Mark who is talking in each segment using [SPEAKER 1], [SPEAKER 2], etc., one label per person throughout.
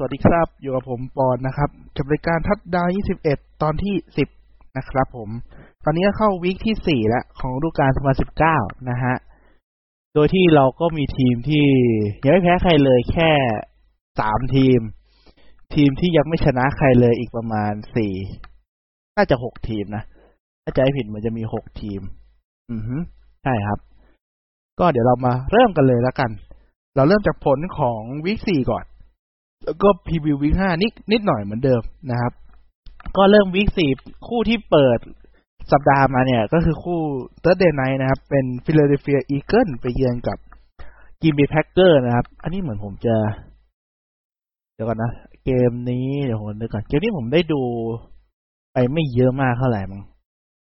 [SPEAKER 1] สวัสดีครับ อยู่กับผมปอนนะครับกับรายการทัดดาว 21 ตอนที่ 10 นะครับผม ตอนนี้เข้าวีคที่ 4 แล้ว ของฤดูกาล2019 นะฮะ โดยที่เราก็มีทีมที่ยังไม่แพ้ใครเลยแค่ 3 ทีม ทีมที่ยังไม่ชนะใครเลยอีกประมาณ 4 น่าจะ 6 ทีมนะ ถ้าจะให้ผิดมันจะมี 6 ทีม อือฮึใช่ครับ ก็เดี๋ยวเรามาเริ่มกันเลยแล้วกัน เราเริ่มจากผลของ week 4ก่อน แล้วก็ preview week ห้านิดนิดหน่อยเหมือนเดิมนะครับ ก็เริ่ม week สี่คู่ที่เปิดสัปดาห์มาเนี่ย ก็คือคู่ Thursday Night นะครับ เป็นฟิลาเดลเฟียอีเกิลไปเยือนกับกรีนเบย์แพ็กเกอร์นะครับ อันนี้เหมือนผมจะ เดี๋ยวก่อนนะ เกมนี้เดี๋ยวผมนึกก่อน เกมนี้ผมได้ดูไปไม่เยอะมากเท่าไหร่มั้ง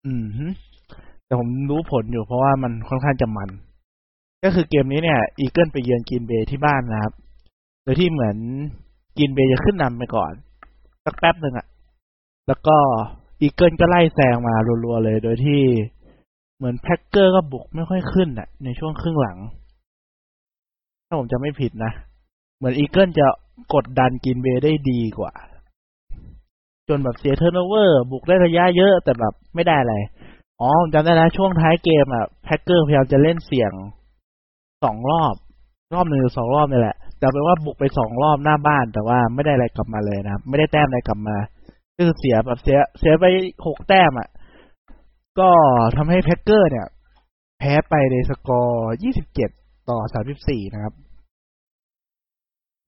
[SPEAKER 1] อืมแต่ผมรู้ผลอยู่เพราะว่ามันค่อนข้างจะมัน ก็คือเกมนี้เนี่ย อีเกิลไปเยือนกรีนเบย์ที่บ้านนะครับ โดยที่เหมือนกรีนเบย์จะขึ้นนำไปก่อนสักแป๊บหนึ่งอะแล้วก็อีเกิลก็ไล่แซงมารัวๆเลย โดยที่เหมือนแพ็กเกอร์ก็บุกไม่ค่อยขึ้นอะในช่วงครึ่งหลัง ถ้าผมจะไม่ผิดนะ เหมือนอีเกิลจะกดดันกรีนเบย์ได้ดีกว่า จนแบบเสีย turnover บุกได้ระยะเยอะแต่แบบไม่ได้อะไร อ๋อผมจำได้แล้วช่วงท้ายเกมอะแพ็กเกอร์พยายามจะเล่นเสี่ยงสองรอบ รอบหนึ่งหรือสองรอบนี่แหละ แต่เป็นว่าบุกไปสองรอบหน้าบ้าน แต่ว่าไม่ได้อะไรกลับมาเลยนะครับไม่ได้แต้มอะไรกลับมาก็คือเสียแบบเสีย เสียไปหกแต้มอะ ก็ทำให้แพ็กเกอร์ เนี่ย แพ้ไปในสกอร์ยี่สิบเจ็ดต่อสามสิบสี่นะครับ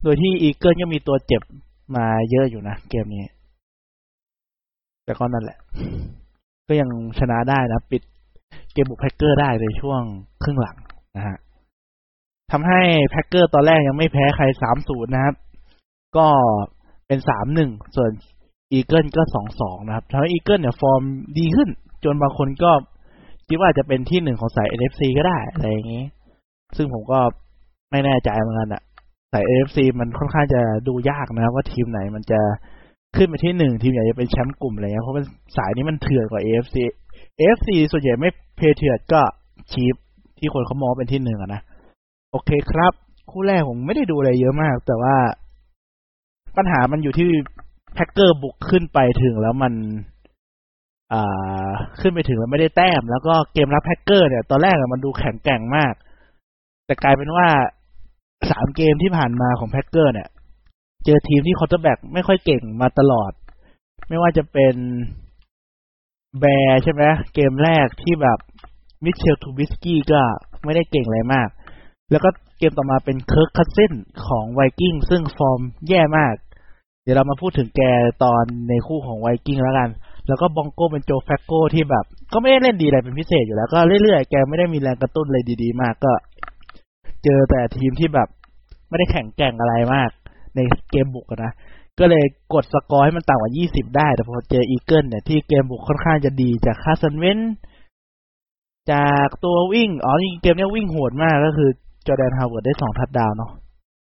[SPEAKER 1] โดยที่อีเกิลก็มีตัวเจ็บมาเยอะอยู่นะเกมนี้ แต่ก็นั่นแหละ ก็ยังชนะได้นะ ปิดเกมบุกแพ็กเกอร์ได้ในช่วงครึ่งหลังนะฮะ ทำให้แพ็กเกอร์ตอนแรกยังไม่แพ้ใครสามศูนย์นะครับ ก็เป็นสามหนึ่งส่วนอีเกิลก็สองสองนะครับทำให้อีเกิลเนี่ยฟอร์มดีขึ้น จนบางคนก็คิดว่าจะเป็นที่หนึ่งของสาย NFC ก็ได้อะไรอย่างนี้ ซึ่งผมก็ไม่แน่ใจเหมือนกันอะสาย NFC มันค่อนข้างจะดูยากนะครับว่าทีมไหนมันจะขึ้นไปที่หนึ่งทีมไหนจะเป็นแชมป์กลุ่มอะไรเงี้ยเพราะมันสายนี้มันเถื่อนกว่า AFC AFC ส่วนใหญ่ไม่เพเถื่อนก็ชีฟที่คนเขามองเป็นที่หนึ่งอะนะ โอเคครับ คู่แรกผมไม่ได้ดูอะไรเยอะมาก แต่ว่าปัญหามันอยู่ที่แพ็กเกอร์บุกขึ้นไปถึงแล้วมัน อ่า ขึ้นไปถึงแล้วไม่ได้แต้ม แล้วก็เกมรับแพ็กเกอร์เนี่ย ตอนแรกมันดูแข็งแกร่งมาก แต่กลายเป็นว่าสามเกมที่ผ่านมาของแพ็กเกอร์เนี่ย เจอทีมที่ quarterback ไม่ค่อยเก่งมาตลอด ไม่ว่าจะเป็นแบร์ใช่ไหมเกมแรกที่แบบมิตเชลล์ทรูบิสกี้ก็ไม่ได้เก่งอะไรมาก แล้วก็เกมต่อมาเป็นเคิร์กคัสซินส์ของไวกิ้งซึ่งฟอร์มแย่มาก เดี๋ยวเรามาพูดถึงแกตอนในคู่ของไวกิ้งแล้วกัน แล้วก็บรองโก้เป็นโจแฟลคโก้ที่แบบ ก็ไม่ได้เล่นดีอะไรเป็นพิเศษอยู่แล้ว ก็เรื่อยๆ แกไม่ได้มีแรงกระตุ้นอะไรดีๆ มากก็ เจอแต่ทีมที่แบบ ไม่ได้แข็งแกร่งอะไรมาก ในเกมบุกนะ ก็เลยกดสกอร์ให้มันต่ำกว่า 20 ได้ แต่พอเจออีเกิลเนี่ยที่เกมบุกค่อนข้างจะดีจากคาร์สันเวนซ์จากตัววิ่ง อ๋อจริงเกมนี้วิ่งโหดมากก็คือ จอร์แดนฮาวเวิร์ดได้สองทัดดาวเนาะ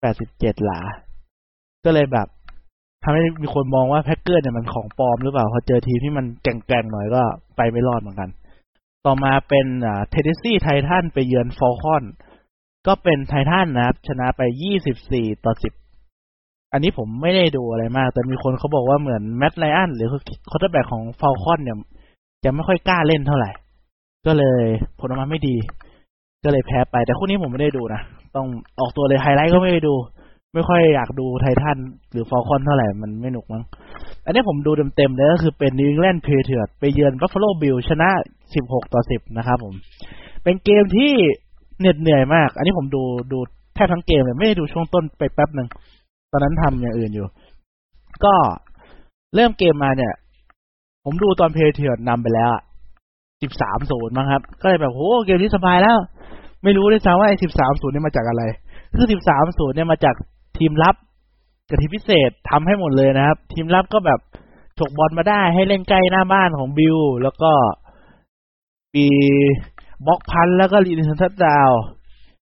[SPEAKER 1] แปดสิบเจ็ดหลา ก็เลยแบบทำให้มีคนมองว่าแพ็กเกอร์เนี่ยมันของปลอมหรือเปล่า พอเจอทีมที่มันแกร่งๆหน่อยก็ไปไม่รอดเหมือนกัน ต่อมาเป็นเทนเนสซีไททันไปเยือนฟอลคอน ก็เป็นไททันนะครับ ชนะไปยี่สิบสี่ต่อสิบอันนี้ผมไม่ได้ดูอะไรมาก แต่มีคนเขาบอกว่าเหมือนแมตต์ไรอันหรือ quarterback ของฟอลคอนเนี่ยจะไม่ค่อยกล้าเล่นเท่าไหร่ ก็เลยผลออกมาไม่ดี ก็เลยแพ้ไป แต่คู่นี้ผมไม่ได้ดูนะ ต้องออกตัวเลยไฮไลท์ก็ไม่ได้ดู ไม่ค่อยอยากดู Titans หรือ Falcons เท่าไหร่ มันไม่หนุกมั้ง อันนี้ผมดูเต็มๆเลยก็คือเป็น New England Patriots ไปเยือน Buffalo Bills ชนะ 16 ต่อ 10 นะครับผม เป็นเกมที่เหน็ดเหนื่อยมาก อันนี้ผมดูดูแทบทั้งเกมเลย ไม่ได้ดูช่วงต้นไปแป๊บหนึ่ง ตอนนั้นทำอย่างอื่นอยู่ ก็เริ่มเกมมาเนี่ย ผมดูตอน Patriots นำไปแล้วสิบสามศูนย์มั้งครับ ก็เลยแบบโหเกมนี้สบายแล้ว ไม่รู้ด้วยซ้ำว่าไอ้สิบสามศูนย์เนี่ยมาจากอะไร คือสิบสามศูนย์เนี่ยมาจากทีมรับกับทีมพิเศษทำให้หมดเลยนะครับ ทีมรับก็แบบฉกบอลมาได้ให้เล่นใกล้หน้าบ้านของ Bills แล้วก็มี block punt แล้วก็ return touchdown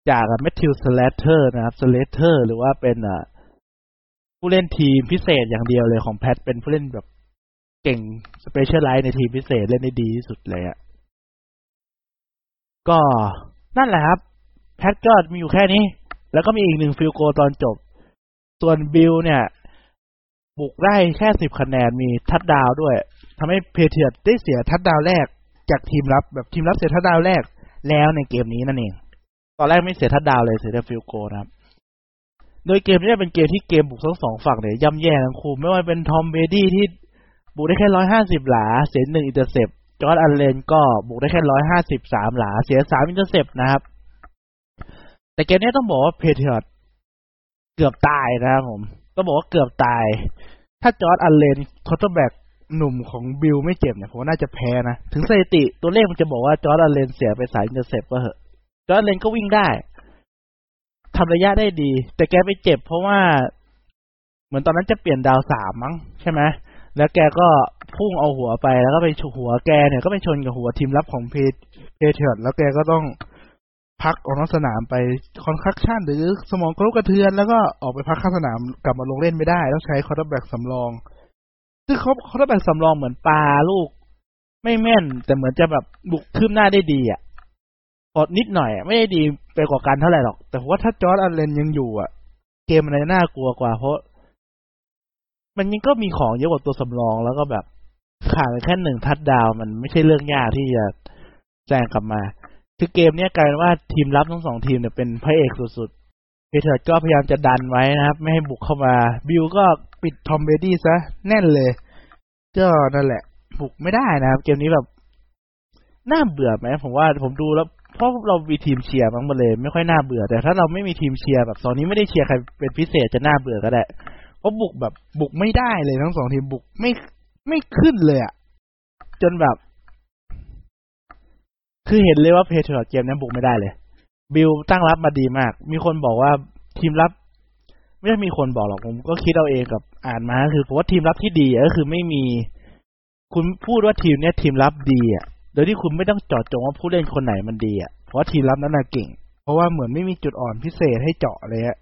[SPEAKER 1] จาก Matthew Slater นะครับ Slater หรือว่าเป็นอะผู้เล่นทีมพิเศษอย่างเดียวเลยของ Pats เป็นผู้เล่นแบบเก่ง specialize ในทีมพิเศษเล่นได้ดีที่สุดเลยอะก็ นั่นแหละครับ Pats ก็มีอยู่แค่นี้ แล้วก็มีอีกหนึ่ง field goal ตอนจบ ส่วน Bills เนี่ย บุกได้แค่สิบคะแนนมี touchdown ด้วยทำให้ Patriots ได้เสีย touchdown แรกจากทีมรับแบบทีมรับเสียทัดดาวแรกแล้วในเกมนี้นั่นเอง ตอนแรกไม่เสีย touchdown เลยเสียแต่ field goal นะครับ โดยเกมนี้เป็นเกมที่เกมบุกทั้งสองฝั่งเนี่ยย่ำแย่ทั้งคู่ไม่ว่าเป็น Tom Brady ที่บุกได้แค่ร้อยห้าสิบหลา เสียหนึ่ง intercept Josh Allen ก็บุกได้แค่ร้อยห้าสิบสามหลา เสียสาม intercept นะครับ แต่เกมนี้ต้องบอกว่า Patriots เกือบตายนะครับผมต้องบอกว่าเกือบตาย ถ้า Josh Allen quarterback หนุ่มของ Bills ไม่เจ็บเนี่ยผมว่าน่าจะแพ้นะ ถึงสถิติตัวเลขมันจะบอกว่า Josh Allen เสียไปสาม intercept ก็เหอะ Josh Allen ก็วิ่งได้ทำระยะได้ดี แต่แกไปเจ็บเพราะว่า เหมือนตอนนั้นจะเปลี่ยน down สามมั้งใช่ไหมแล้วแกก็ พุ่งเอาหัวไปแล้วก็ไปชหัวแกเนี่ยก็ไปชนกับหัวทีมรับของเพ Patriots แล้วแกก็ต้องพักออกนอกสนามไป concussion หรือสมองกระทบกระเทือนแล้วก็ออกไปพักข้างสนามกลับมาลงเล่นไม่ได้ ต้องใช้ quarterback สำรอง ซึ่งเขา quarterback สำรองเหมือนปาลูก ไม่แม่น แต่เหมือนจะแบบบุกคืบหน้าได้ดีอะพอนิดหน่อยไม่ได้ดีไปกว่ากันเท่าไหร่หรอก แต่ว่าถ้า Josh Allen ยังอยู่อะ เกมมันจะน่ากลัวกว่าเพราะ มันยังก็มีของเยอะกว่าตัวสำรองแล้วก็แบบ ขาดแค่หนึ่งทัดดาวมันไม่ใช่เรื่องยากที่จะแซงกลับมา คือเกมเนี้ยกลายเป็นว่าทีมรับทั้งสองทีมเนี่ยเป็นพระเอกสุดๆ Patriots ก็พยายามจะดันไว้นะครับ ไม่ให้บุกเข้ามา Bills ก็ปิด Tom Brady ซะแน่นเลย ก็นั่นแหละ บุกไม่ได้นะครับ เกมนี้แบบน่าเบื่อไหมผมว่าผมดูแล้วเพราะเรามีทีมเชียร์มั้งมาเลย ไม่ค่อยน่าเบื่อแต่ถ้าเราไม่มีทีมเชียร์แบบตอนนี้ไม่ได้เชียร์ใครเป็นพิเศษจะน่าเบื่อก็ได้เพราะบุกแบบบุกไม่ได้เลยทั้งสองทีมบุกไม่ ไม่ขึ้นเลยอะ่ะจนแบบ คือเห็นเลยว่า Patriots เกมนี้บุกไม่ได้เลย Bills ตั้งรับมาดีมาก มีคนบอกว่าทีมรับ ไม่ได้มีคนบอกหรอกผมก็คิดเอาเองกับอ่านมาคือผมว่าทีมรับที่ดีก็คือไม่มี คุณพูดว่าทีมเนี้ยทีมรับดีอะ โดยที่คุณไม่ต้องเจาะจงว่าผู้เล่นคนไหนมันดีอะเพราะทีมรับนั้นน่ะเก่ง เพราะว่าเหมือนไม่มีจุดอ่อนพิเศษให้เจาะเลยฮะ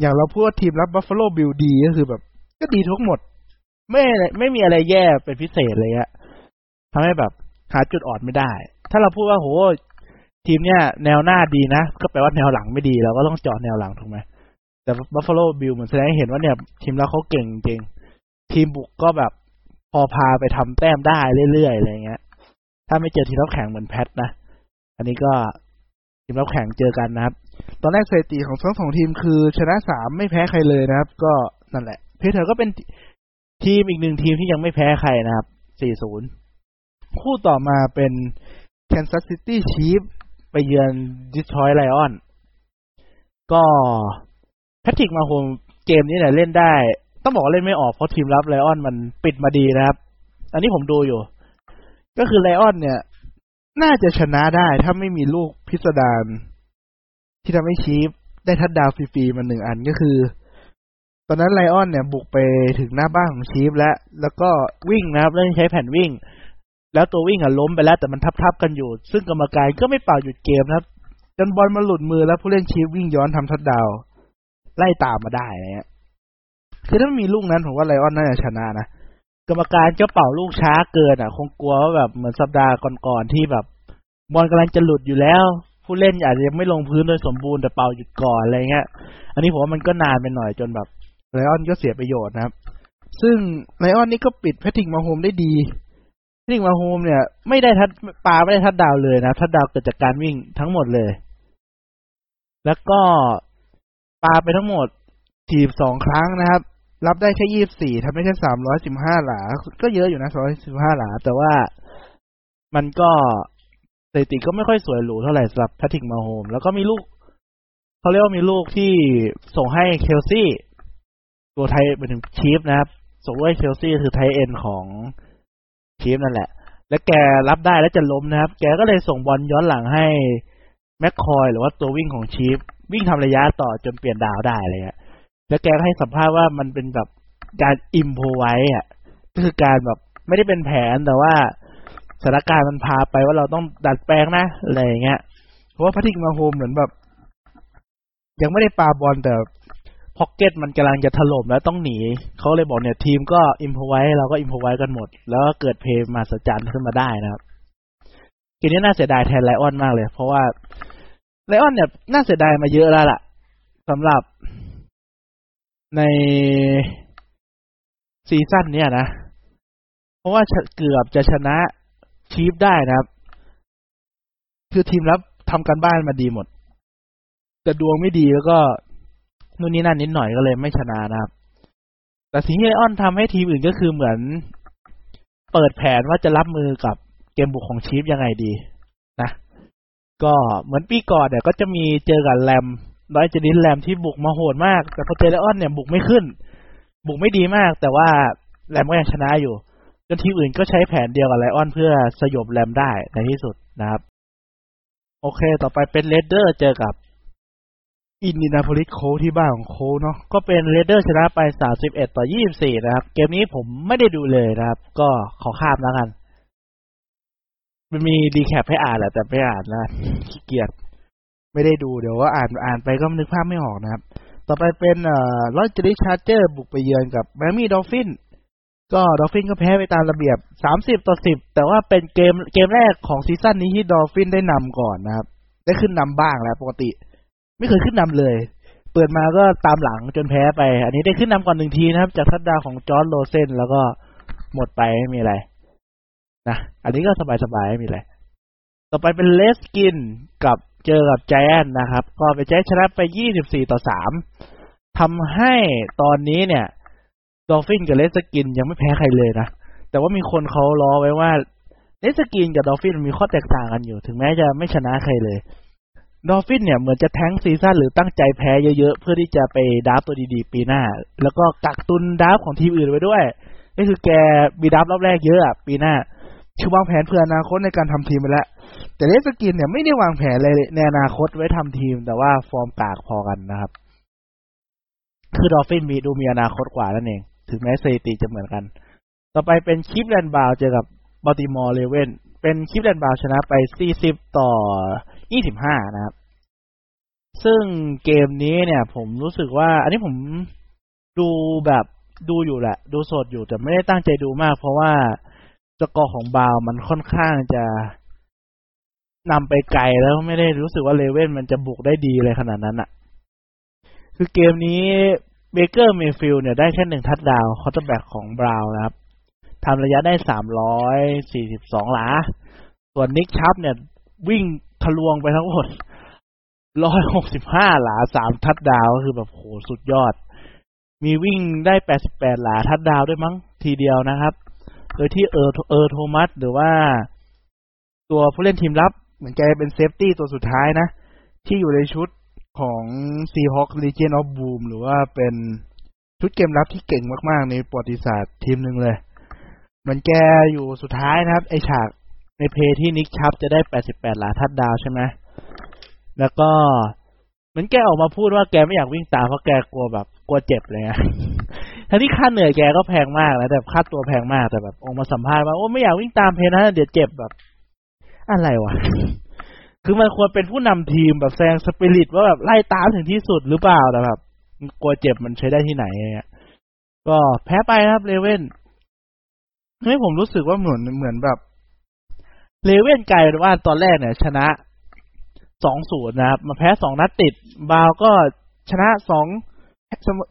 [SPEAKER 1] อย่างเราพูดว่าทีมรับ Buffalo Bills ดีก็คือแบบ ก็ดีทุกหมด ไม่ไม่มีอะไรแย่เป็นพิเศษเลยอะทำให้แบบ หาจุดอ่อนไม่ได้ ถ้าเราพูดว่าโหทีมเนี้ยแนวหน้าดีนะ ก็แปลว่าแนวหลังไม่ดีเราก็ต้องเจาะแนวหลังถูกไหมแต่ Buffalo Bills เหมือนแสดงให้เห็นว่าเนี่ยทีมเราเขาเก่งจริง ทีมบุกก็แบบพอพาไปทำแต้มได้เรื่อยๆอะไรเงี้ย ถ้าไม่เจอทีมรับแข็งเหมือน Pats นะ อันนี้ก็ทีมรับแข็งเจอกันนะครับ ตอนแรกสถิติของทั้งสองทีมคือชนะสามไม่แพ้ใครเลยนะครับ ก็นั่นแหละ Patriots ก็เป็น ทีมอีกหนึ่งทีมที่ยังไม่แพ้ใครนะครับ 4-0 คู่ต่อมาเป็น Kansas City Chiefs ไปเยือน Detroit Lions ก็ Patrick Mahomes เกมนี้เนี่ยเล่นได้ ต้องบอกว่าเล่นไม่ออกเพราะทีมรับ Lions มันปิดมาดีนะครับ อันนี้ผมดูอยู่ ก็คือ Lions เนี่ย น่าจะชนะได้ถ้าไม่มีลูกพิสดารที่ทำให้ Chiefs ได้ touchdown ฟรีๆมาหนึ่งอันก็คือ ตอนนั้น Lions เนี่ยบุกไปถึงหน้าบ้านของชีฟแล้ว แล้วก็วิ่งนะครับเล่นใช้แผ่นวิ่ง แล้วตัววิ่งอะล้มไปแล้วแต่มันทับๆกันอยู่ ซึ่งกรรมการก็ไม่เป่าหยุดเกมนะครับจนบอลมาหลุดมือแล้วผู้เล่นชีฟวิ่งย้อนทำทัดดาวไล่ตามมาได้นะฮะคือถ้ามีลูกนั้นผมว่าไลออนน่าจะชนะนะกรรมการก็เป่าลูกช้าเกินอะ คงกลัวว่าแบบเหมือนสัปดาห์ก่อนๆที่แบบบอลกำลังจะหลุดอยู่แล้ว ผู้เล่นอาจจะยังไม่ลงพื้นโดยสมบูรณ์แต่เป่าหยุดก่อนอะไรเงี้ย อันนี้ผมว่ามันก็นานไปหน่อยจนแบบ Lions ก็เสียประโยชน์นะครับ ซึ่ง Lions นี่ก็ปิด Patrick Mahomes ได้ดี Patrick Mahomes เนี่ย ไม่ได้ทัดปาไม่ได้ทัดดาวเลยนะทัดดาวเกิดจากการวิ่งทั้งหมดเลย แล้วก็ปาไปทั้งหมด42ครั้งนะครับ รับได้แค่24ทำได้แค่315หลา ก็เยอะอยู่นะ315หลา แต่ว่ามันก็สถิติก็ไม่ค่อยสวยหรูเท่าไหร่สำหรับ Patrick Mahomes แล้วก็มีลูกเขาเรียกว่ามีลูกที่ส่งให้เคลซี่ ตัวไทยไปถึงชีฟนะครับส่งให้เคลซีคือไทเอ็นของชีฟนั่นแหละ และแกรับได้แล้วจะล้มนะครับ แกก็เลยส่งบอลย้อนหลังให้แม็กคอยหรือว่าตัววิ่งของชีฟวิ่งทำระยะต่อจนเปลี่ยนดาวได้เลยฮะแล้วแกก็ให้สัมภาษณ์ว่ามันเป็นแบบการอิมโพไว้อะก็คือการแบบไม่ได้เป็นแผนแต่ว่าสถานการณ์มันพาไปว่าเราต้องดัดแปลงนะอะไรอย่างเงี้ย เพราะว่า Patrick Mahomes เหมือนแบบ ยังไม่ได้ปาบอลแต่ pocket มันกำลังจะถล่มแล้วต้องหนี เขาเลยบอกเนี่ยทีมก็ improvise เราก็ improvise กันหมด แล้วก็เกิด play มหัศจรรย์ขึ้นมาได้นะครับเกมนี้น่าเสียดายแทน Lions มากเลย เพราะว่า Lions เนี่ยน่าเสียดายมาเยอะแล้วล่ะสำหรับใน season เนี่ยนะ เพราะว่าเกือบจะชนะชีฟได้นะครับ คือทีมรับทำการบ้านมาดีหมด แต่ดวงไม่ดีแล้วก็ นู่นนี่นั่นนิดหน่อยก็เลยไม่ชนะนะครับ แต่สิ่งที่ไลออนทำให้ทีมอื่นก็คือเหมือนเปิดแผนว่าจะรับมือกับเกมบุกของชีฟยังไงดีนะ ก็เหมือนปีก่อนเนี่ยก็จะมีเจอกับแรมร้อยเจนินแรมที่บุกมาโหดมาก แต่พอเจอไลออนเนี่ยบุกไม่ขึ้น บุกไม่ดีมาก แต่ว่า Rams ก็ยังชนะอยู่จนทีมอื่นก็ใช้แผนเดียวกับ Lions เพื่อสยบ Rams ได้ในที่สุดนะครับ โอเค ต่อไปเป็น Raiders เจอกับ Indianapolis Colts ที่บ้านของ Colts เนาะก็เป็น Raiders ชนะไป 31 ต่อ 24 นะครับ เกมนี้ผมไม่ได้ดูเลยนะครับ ก็ขอข้ามแล้วกัน มันมี recap ให้อ่านแหละแต่ไม่อ่านนะขี้เกียจไม่ได้ดูเดี๋ยวว่าอ่านอ่านไปก็นึกภาพไม่ออกนะครับ ต่อไปเป็นเอ่อ Los Angeles Chargers บุกไปเยือนกับ Miami Dolphins ก็ Dolphins ก็แพ้ไปตามระเบียบ 30 ต่อ 10 แต่ว่าเป็นเกมเกมแรกของ season นี้ที่ Dolphins ได้นำก่อนนะครับ ได้ขึ้นนำบ้างแล้วปกติ ไม่เคยขึ้นนำเลย เปิดมาก็ตามหลังจนแพ้ไป อันนี้ได้ขึ้นนำก่อนหนึ่งทีนะครับ จาก touchdown ของ Josh Rosen แล้วก็หมดไปไม่มีอะไรนะอันนี้ก็สบายๆไม่มีอะไร ต่อไปเป็น Redskinsกับเจอกับ Giants นะครับ ก็ Giants ชนะไป 24 ต่อ 3ทำให้ตอนนี้เนี่ย Dolphins กับ Redskins ยังไม่แพ้ใครเลยนะ แต่ว่ามีคนเขาล้อไว้ว่า Redskins กับ Dolphins มีข้อแตกต่างกันอยู่ ถึงแม้จะไม่ชนะใครเลย Dolphins เนี่ยเหมือนจะ tank season หรือตั้งใจแพ้เยอะๆ เพื่อที่จะไป draft ตัวดีๆ ปีหน้า แล้วก็กักตุน draft ของทีมอื่นไว้ด้วยนี่คือแกมี draft รอบแรกเยอะอะปีหน้าคือวางแผนเพื่ออนาคตในการทำทีมไปแล้ว แต่ Redskins เนี่ยไม่ได้วางแผนเลยในอนาคตไว้ทำทีม แต่ว่าฟอร์มกากพอกันนะครับ คือ Dolphins มีดูมีอนาคตกว่านั่นเอง ถึงแม้สถิติจะเหมือนกัน ต่อไปเป็น Cleveland Browns เจอกับ Baltimore Ravens เป็น Cleveland Browns ชนะไป 40 ต่อ ยี่สิบห้านะครับ ซึ่งเกมนี้เนี่ย ผมรู้สึกว่า อันนี้ผมดูแบบดูอยู่แหละ ดูสดอยู่แต่ไม่ได้ตั้งใจดูมาก เพราะว่าสกอร์ของบาวมันค่อนข้างจะนำไปไกลแล้วไม่ได้รู้สึกว่า Ravens มันจะบุกได้ดีเลยขนาดนั้นอะคือเกมนี้ Baker Mayfield เนี่ยได้แค่หนึ่ง touchdown quarterback ของ Browns นะครับทำระยะได้สามร้อยสี่สิบสองหลา ส่วน Nick Chubb เนี่ยวิ่ง ทะลวงไปทั้งหมดร้อยหกสิบห้าหลาสามทัดดาวก็คือแบบโหสุดยอด มีวิ่งได้แปดสิบแปดหลาทัดดาวด้วยมั้งทีเดียวนะครับ โดยที่เออ Earl Thomas หรือว่า ตัวผู้เล่นทีมรับ เหมือนแกเป็น safety ตัวสุดท้ายนะ ที่อยู่ในชุดของ Seahawks Legion of Boom หรือว่าเป็นชุดเกมรับที่เก่งมาก ๆ ในประวัติศาสตร์ทีมหนึ่งเลยเหมือนแกอยู่สุดท้ายนะครับ ไอฉาก ในเพย์ที่นิกชับจะได้ 88 หลาทัดดาวใช่ไหมแล้วก็เหมือนแกออกมาพูดว่าแกไม่อยากวิ่งตามเพราะแกกลัวแบบกลัวเจ็บเลยอะทั้งที่ค่าเหนื่อยแกก็แพงมากนะแต่ค่าตัวแพงมากแต่แบบออกมาสัมภาษณ์ว่าโอ้ไม่อยากวิ่งตามเพย์นะเดี๋ยวเจ็บแบบ อะไรวะคือมันควรเป็นผู้นำทีมแบบแซงสปิริตว่าแบบไล่ตามถึงที่สุดหรือเปล่าแต่แบบกลัวเจ็บมันใช้ได้ที่ไหนเนี่ยก็แพ้ไปครับ Ravens ให้ผมรู้สึกว่าเหมือนเหมือนแบบ Ravens กลายเป็นว่าตอนแรกเนี่ยชนะสองศูนย์นะครับ มาแพ้สองนัดติด บาวก็ชนะสอง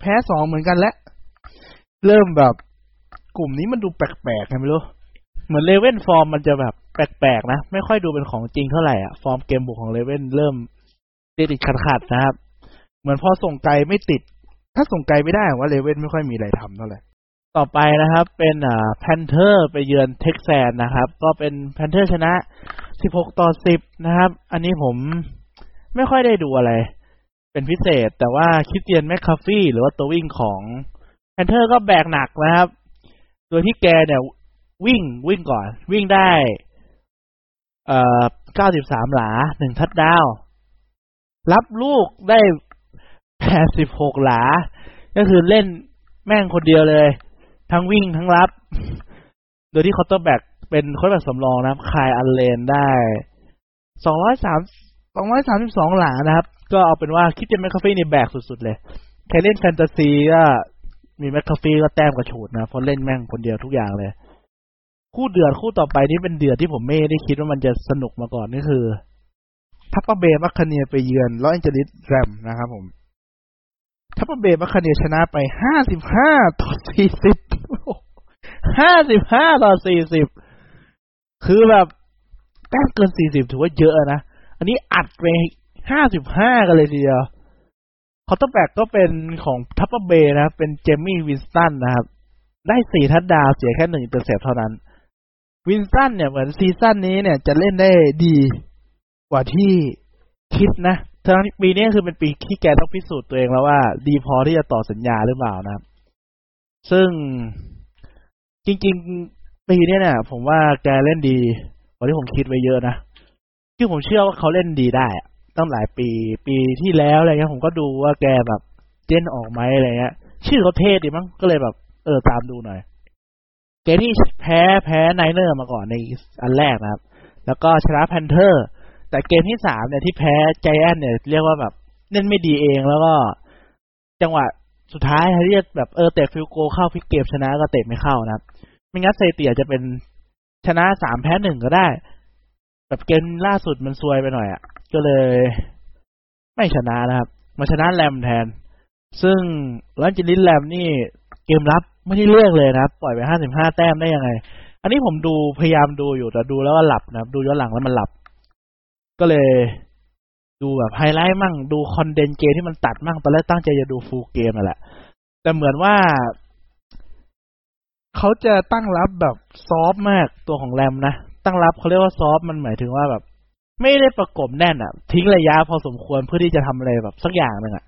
[SPEAKER 1] แพ้สองเหมือนกันและ เริ่มแบบกลุ่มนี้มันดูแปลกๆไงไม่รู้ เหมือน Ravens ฟอร์มมันจะแบบแปลกๆนะ ไม่ค่อยดูเป็นของจริงเท่าไหร่อะ ฟอร์มเกมบุกของ Ravens เริ่มติดติดขัดๆนะครับ เหมือนพอส่งไกลไม่ติด ถ้าส่งไกลไม่ได้ว่า Ravens ไม่ค่อยมีอะไรทำเท่าไหร่ ต่อไปนะครับ เป็นอ่า Panthers ไปเยือน Texans นะครับ ก็เป็น Panthers ชนะ 16 ต่อ 10 นะครับ อันนี้ผมไม่ค่อยได้ดูอะไร เป็นพิเศษ แต่ว่า Christian McCaffrey หรือว่าตัววิ่งของ Panthers ก็แบกหนักนะครับ โดยที่แกเนี่ยวิ่งวิ่งก่อน วิ่งได้ เอ่อ 93 หลาหนึ่งทัดดาว รับลูกได้ 86 หลา ก็คือเล่นแม่งคนเดียวเลย ทั้งวิ่งทั้งรับ โดยที่ quarterback เป็นคนแบบสำรองนะครับ Kyle Allen ได้สองร้อยสามสองร้อยสามสิบสองหลานะครับ ก็เอาเป็นว่าคิดจะแมคคาฟี่นี่แบกสุดๆเลยใครเล่นแฟนตาซีก็มี McCaffrey ก็แต้มกระฉูดนะเพราะเล่นแม่งคนเดียวทุกอย่างเลย คู่เดือดคู่ต่อไปนี่เป็นเดือดที่ผมไม่ได้คิดว่ามันจะสนุกมาก่อนนี่คือ Tampa Bay Buccaneers ไปเยือน Los Angeles Rams นะครับผม Tampa Bay Buccaneers ชนะไปห้าสิบห้าต่อสี่สิบห้าสิบห้าต่อสี่สิบคือแบบแต้มเกินสี่สิบถือว่าเยอะนะ อันนี้อัดไปห้าสิบห้ากันเลยทีเดียว quarterback ก็เป็นของ Tampa Bay นะ เป็น Jameis Winston นะครับ ได้สี่ทัดดาวเสียแค่หนึ่งเปอร์เซ็นเท่านั้น วินสตันเนี่ยเหมือนซีซั่นนี้เนี่ยจะเล่นได้ดีกว่าที่คิดนะ ทั้งปีนี้คือเป็นปีที่แกต้องพิสูจน์ตัวเองแล้วว่า ดีพอที่จะต่อสัญญาหรือเปล่านะครับ ซึ่งจริง ๆ ปีนี้เนี่ย ผมว่าแกเล่นดีกว่าที่ผมคิดไว้เยอะนะคือผมเชื่อว่าเขาเล่นดีได้ตั้งหลายปี ปีที่แล้วอะไรเงี้ยผมก็ดูว่าแกแบบเจนออกไหมอะไรเงี้ย ชื่อเขาเท่ดีมั้งก็เลยแบบ เออตามดูหน่อยเกมที่แพ้แพ้ Niners มาก่อนในอันแรกนะครับ แล้วก็ชนะ Panthers แต่เกมที่สามเนี่ยที่แพ้ไจแอนเนี่ยเรียกว่าแบบเล่นไม่ดีเองแล้วก็ จังหวะสุดท้ายเรียกแบบเออเตะ field goal เข้าพลิกเกมชนะก็เตะไม่เข้านะไม่งั้นสถิติจะเป็นชนะสามแพ้หนึ่งก็ได้ แบบเกมล่าสุดมันซวยไปหน่อยอะ่ะ ก็เลย ไม่ชนะนะครับ มาชนะแรมแทน ซึ่งลันจิลินแรมนี่เกมรับไม่ได้เลือกเลยนะครับ ปล่อยไปห้าสิบห้าแต้มได้ยังไง อันนี้ผมดูพยายามดูอยู่แต่ดูแล้วก็หลับนะครับ ดูย้อนหลังแล้วมันหลับ ก็เลยดูแบบไฮไลท์มั่งดูคอนเดนเกมที่มันตัดมั่งตอนแรกตั้งใจจะดูฟูลเกมนั่นแหละ แต่เหมือนว่าเขาจะตั้งรับแบบซอฟมากตัวของแรมนะ ตั้งรับเขาเรียกว่าซอฟมันหมายถึงว่าแบบ ไม่ได้ประกบแน่นอะทิ้งระยะพอสมควรเพื่อที่จะทำอะไรแบบสักอย่างหนึ่งอะ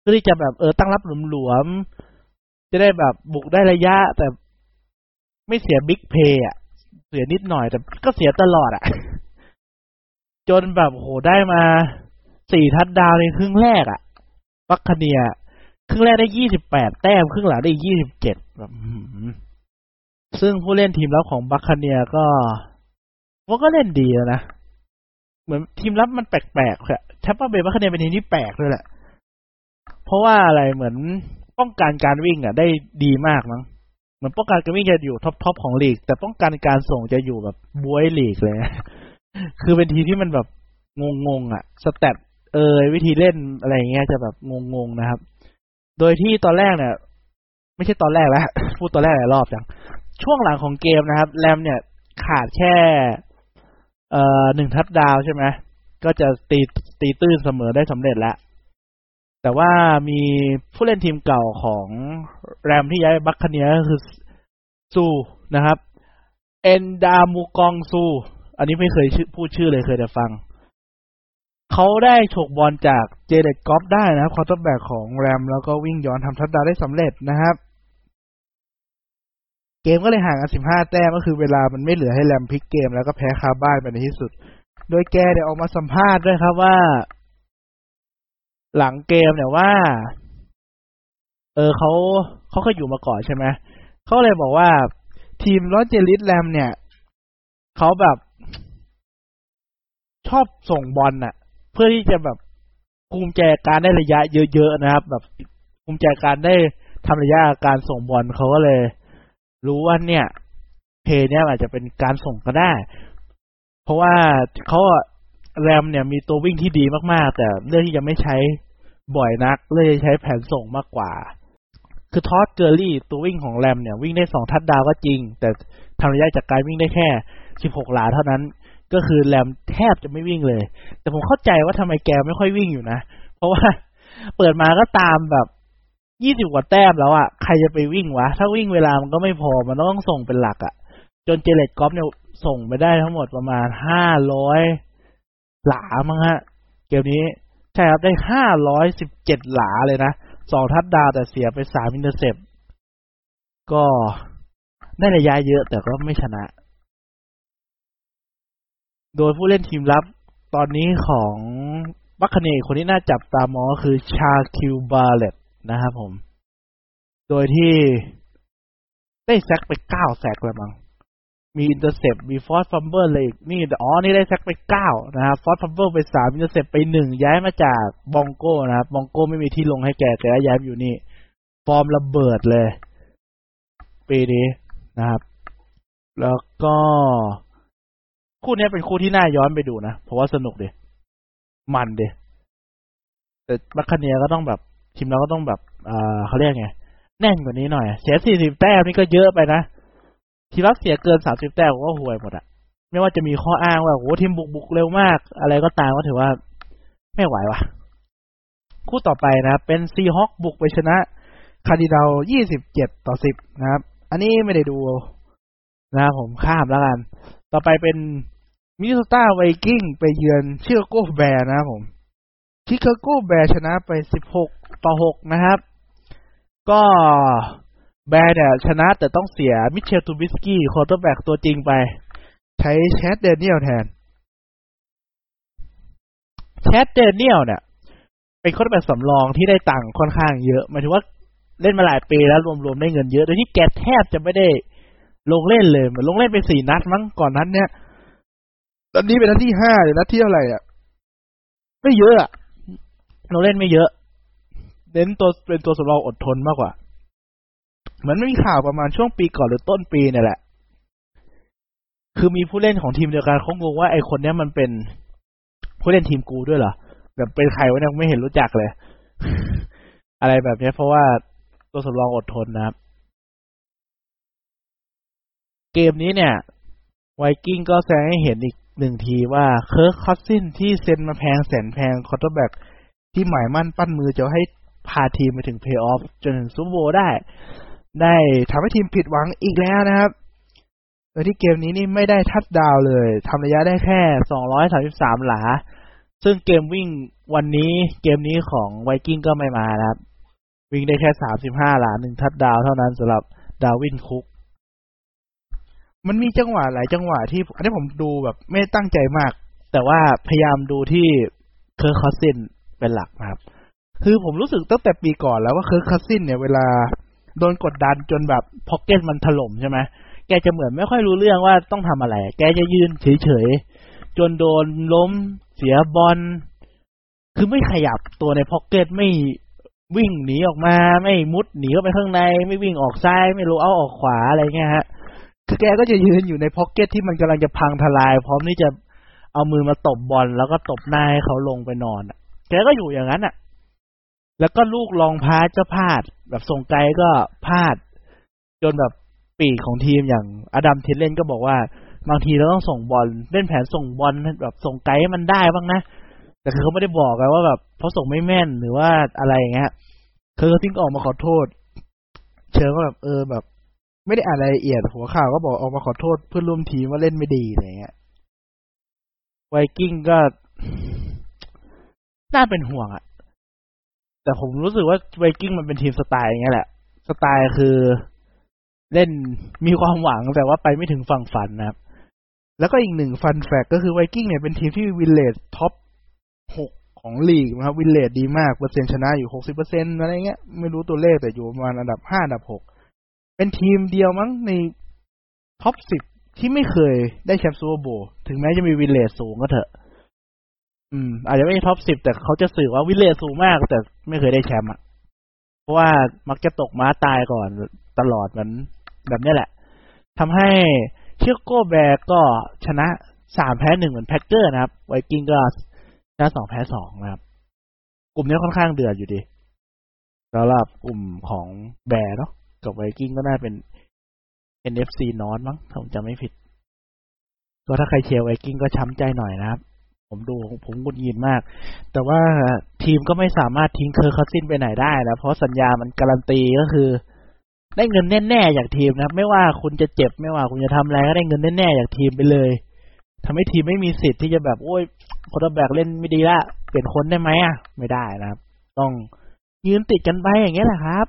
[SPEAKER 1] เพื่อที่จะแบบเออตั้งรับหลวมๆจะได้แบบบุกได้ระยะ แต่ไม่เสียบิ๊กเพย์อะเสียนิดหน่อยแต่ก็เสียตลอดอะ จนแบบโหได้มาสี่ทัดดาวในครึ่งแรกอะบัคคเนีย ครึ่งแรกได้ยี่สิบแปดแต้ม ครึ่งหลังได้ยี่สิบเจ็ดแบบซึ่งผู้เล่นทีมรับของ Buccaneers ก็ว่าก็เล่นดีแล้วนะ เหมือนทีมรับมันแปลกๆอะแชปเปอร์เบย์บัคคเนียเป็นทีมที่แปลกด้วยแหละ เพราะว่าอะไรเหมือนป้องกันการวิ่งอะ ได้ดีมากมั้งเหมือนป้องกันการวิ่งจะอยู่ top top ของลีก แต่ป้องกันการส่งจะอยู่แบบบ๊วยลีกเลย คือเป็นทีมที่มันแบบงงๆอะ stat เอยวิธีเล่นอะไรเงี้ยจะแบบงงๆนะครับ โดยที่ตอนแรกเนี่ย ไม่ใช่ตอนแรกแล้วพูดตอนแรกหลายรอบจังช่วงหลังของเกมนะครับ แรมเนี่ยขาดแค่เอ่อหนึ่งทัดดาวใช่ไหมก็จะตีตีตื้นเสมอได้สำเร็จแล้วแต่ว่ามีผู้เล่นทีมเก่าของแรมที่ย้ายบัคคเนียก็คือซูนะครับ เอนดามูกองซู อันนี้ไม่เคยพูดชื่อเลยเคยแต่ฟัง เขาได้ฉกบอลจาก Jared Goff ได้นะครับ quarterback ของ Rams แล้วก็วิ่งย้อนทำทัดดาวได้สำเร็จนะครับ เกมก็เลยห่างกันสิบห้าแต้มก็คือเวลามันไม่เหลือให้ Rams พลิกเกมแล้วก็แพ้คาบ้านไปในที่สุด โดยแกเดี๋ยวออกมาสัมภาษณ์ด้วยครับว่า หลังเกมเนี่ยว่า เออเขาเขาเคยอยู่มาก่อนใช่ไหมเขาเลยบอกว่าทีม Los Angeles Rams เนี่ยเขาแบบ ชอบส่งบอลน่ะ เพื่อที่จะแบบกุมแจการได้ระยะเยอะๆนะครับ แบบกุมแจการได้ทำระยะการส่งบอลเขาก็เลย รู้ว่าเนี่ยเพย์เนี่ยอาจจะเป็นการส่งก็ได้ เพราะว่าเขาแรมเนี่ยมีตัววิ่งที่ดีมากๆ แต่เลือกที่จะไม่ใช้บ่อยนัก เลยใช้แผนส่งมากกว่า คือทอสเจอรี่ตัววิ่งของแรมเนี่ย วิ่งได้สองทัดดาวก็จริง แต่ทำระยะจากการวิ่งได้แค่สิบหกหลาเท่านั้น ก็คือ Rams แทบจะไม่วิ่งเลย แต่ผมเข้าใจว่าทำไมแกไม่ค่อยวิ่งอยู่นะ เพราะว่า เปิดมาก็ตามแบบยี่สิบกว่าแต้มแล้วอะ่ะใครจะไปวิ่งวะ ถ้าวิ่งเวลามันก็ไม่พอมันต้องส่งเป็นหลักอะ่ะ จน Jared Goff เนี่ยส่งไปได้ทั้งหมดประมาณห้าร้อยหลามั้งฮะ เกมนี้ใช่ครับได้ห้าร้อยสิบเจ็ดหลาเลยนะสองทัดดาวแต่เสียไปสาม interceptก็ได้ระยะเยอะแต่ก็ไม่ชนะ โดยผู้เล่นทีมรับ ตอนนี้ของ Buccaneers นที่น่าจับตามองก็คือ Shaquil Barrett นะครับผม โดยที่ได้ sack ไปเก้า sack เลยมั้งมี intercept มี force fumble เลยอีกนี่อ๋อ นี่ได้ sack ไปเก้านะครับ force fumble ไปสาม intercept ไปหนึ่งย้ายมาจาก Broncos นะครับ Broncos ไม่มีที่ลงให้แกแต่ย้ายอยู่นี่ฟอร์มระเบิดเลย ปีนี้นะครับ แล้วก็ คู่นี้เป็นคู่ที่น่าย้อนไปดูนะ เพราะว่าสนุกดีมันดีแต่บัคคเนียก็ต้องแบบทีมเราก็ต้องแบบอ่าเขาเรียกไง แน่นกว่านี้หน่อย เสียสี่สิบแต้มนี่ก็เยอะไปนะ ทีมรับเสียเกินสามสิบแต้มก็ห่วยหมดอะไม่ว่าจะมีข้ออ้างว่าโอ้ทีมบุกบุกเร็วมาก อะไรก็ตามก็ถือว่า ไม่ไหวว่ะ คู่ต่อไปนะครับเป็น Seahawks บุกไปชนะ Cardinals ยี่สิบเจ็ดต่อสิบนะครับ อันนี้ไม่ได้ดูนะครับผมข้ามแล้วกัน ต่อไปเป็น Minnesota Vikings ไปเยือน Chicago Bears นะครับผม Chicago Bears ชนะไปสิบหกต่อหกนะครับ ก็ Bears เนี่ย ชนะแต่ต้องเสีย Mitchell Trubisky quarterback ตัวจริงไป ใช้ Chase Daniel แทน Chase Daniel เนี่ย เป็น quarterback สำรองที่ได้ตังค์ค่อนข้างเยอะหมายถึงว่าเล่นมาหลายปีแล้วรวมๆได้เงินเยอะโดยที่แกแทบจะไม่ได้ลงเล่นเลยเหมือนลงเล่นไปสี่นัดมั้งก่อนนั้นเนี่ย ตอนนี้เป็นนัดที่ห้าหรือนัดที่เท่าไหร่อะไม่เยอะอะลงเล่นไม่เยอะเน้นตัวเป็นตัวสำรองอดทนมากกว่า เหมือนไม่มีข่าวประมาณช่วงปีก่อนหรือต้นปีเนี่ยแหละ คือมีผู้เล่นของทีมเดียวกันเขางงว่าไอคนเนี้ยมันเป็นผู้เล่นทีมกูด้วยเหรอแบบเป็นใครวะเนี่ยไม่เห็นรู้จักเลย อะไรแบบนี้เพราะว่าตัวสำรองอดทนนะครับ เกมนี้เนี่ย Vikings ก็แสดงให้เห็นอีก หนึ่งทีว่า Kirk Cousins ที่เซ็นมาแพงแสนแพง quarterbackที่หมายมั่นปั้นมือจะให้พาทีมไปถึงเพย์ออฟจนถึงซูเปอร์โบได้ ได้ทำให้ทีมผิดหวังอีกแล้วนะครับโดยที่เกมนี้นี่ไม่ได้ทัดดาวเลยทำระยะได้แค่ 233 หลา ซึ่งเกมวิ่งวันนี้เกมนี้ของไวกิ้งก็ไม่มานะครับ วิ่งได้แค่ 35 หลาหนึ่งทัดดาวเท่านั้นสำหรับดาวินคุก มันมีจังหวะหลายจังหวะที่ อันนี้ผมดูแบบไม่ตั้งใจมาก แต่ว่าพยายามดูที่ Kirk Cousins เป็นหลักนะครับ คือผมรู้สึกตั้งแต่ปีก่อนแล้วว่า Kirk Cousins เนี่ยเวลาโดนกดดันจนแบบ pocket มันถล่มใช่ไหมแกจะเหมือนไม่ค่อยรู้เรื่องว่าต้องทำอะไร แกจะยืนเฉยๆ จนโดนล้มเสียบอล คือไม่ขยับตัวใน pocket ไม่วิ่งหนีออกมา ไม่มุดหนีเข้าไปข้างใน ไม่วิ่งออกซ้าย ไม่รู้เอาออกขวาอะไรเงี้ยฮะ คือแกก็จะยืนอยู่ใน pocket ที่มันกำลังจะพังทลาย พร้อมที่จะเอามือมาตบบอลแล้วก็ตบหน้าให้เขาลงไปนอนอะ แกก็อยู่อย่างนั้นอะ แล้วก็ลูก long pass จะพลาด แบบส่งไกลก็พลาด จนแบบปีกของทีมอย่าง Adam Thielen ก็บอกว่า บางทีเราต้องส่งบอลเล่นแผนส่งบอลแบบส่งไกลให้มันได้บ้างนะแต่คือเขาไม่ได้บอกไงว่าแบบเพราะส่งไม่แม่นหรือว่าอะไรอย่างเงี้ยคือเขาทิ้งออกมาขอโทษ เชิงว่าแบบเออแบบ ไม่ได้อ่านรายละเอียดหัวข่าวก็บอกออกมาขอโทษเพื่อนร่วมทีมว่าเล่นไม่ดีอะไรเงี้ย Vikings ก็น่าเป็นห่วงอะแต่ผมรู้สึกว่า Vikings มันเป็นทีมสไตล์อย่างเงี้ยแหละ สไตล์คือเล่นมีความหวังแต่ว่าไปไม่ถึงฝั่งฝันนะครับ แล้วก็อีกหนึ่ง fun fact ก็คือ Vikings เนี่ยเป็นทีมที่ win rate top หกของลีกนะครับ win rate ดีมากเปอร์เซ็นต์ชนะอยู่หกสิบเปอร์เซ็นต์อะไรเงี้ย ไม่รู้ตัวเลขแต่อยู่ประมาณอันดับห้าอันดับหก เป็นทีมเดียวมั้งใน top สิบที่ไม่เคยได้แชมป์ Super Bowl ถึงแม้จะมี win rate สูงก็เถอะ อืม อาจจะไม่ใช่ top สิบแต่เขาจะสื่อว่า win rate สูงมาก แต่ไม่เคยได้แชมป์อะ เพราะว่ามักจะตกม้าตายก่อนตลอดเหมือนแบบนี้แหละทำให้ Chicago Bears ก็ชนะสามแพ้หนึ่งเหมือน Packers นะครับ Vikings ก็ชนะสองแพ้สองนะครับ กลุ่มนี้ค่อนข้างเดือดอยู่ดีสำหรับกลุ่มของ Bears เนาะ กับ Vikings ก็น่าเป็น NFC North มั้งถ้าผมจำไม่ผิด ก็ถ้าใครเชียร์ Vikings ก็ช้ำใจหน่อยนะครับ ผมดูผมหงุดหงิดมาก แต่ว่าทีมก็ไม่สามารถทิ้ง Kirk Cousins ไปไหนได้นะ เพราะสัญญามันการันตีก็คือ ได้เงินแน่ๆจากทีมนะไม่ว่าคุณจะเจ็บไม่ว่าคุณจะทำอะไรก็ได้เงินแน่ๆจากทีมไปเลยทำให้ทีมไม่มีสิทธิ์ที่จะแบบโอ้ย quarterback เล่นไม่ดีละเปลี่ยนคนได้ไหมอะ ไม่ได้นะครับ ต้องยืนติดกันไปอย่างเงี้ยแหละครับ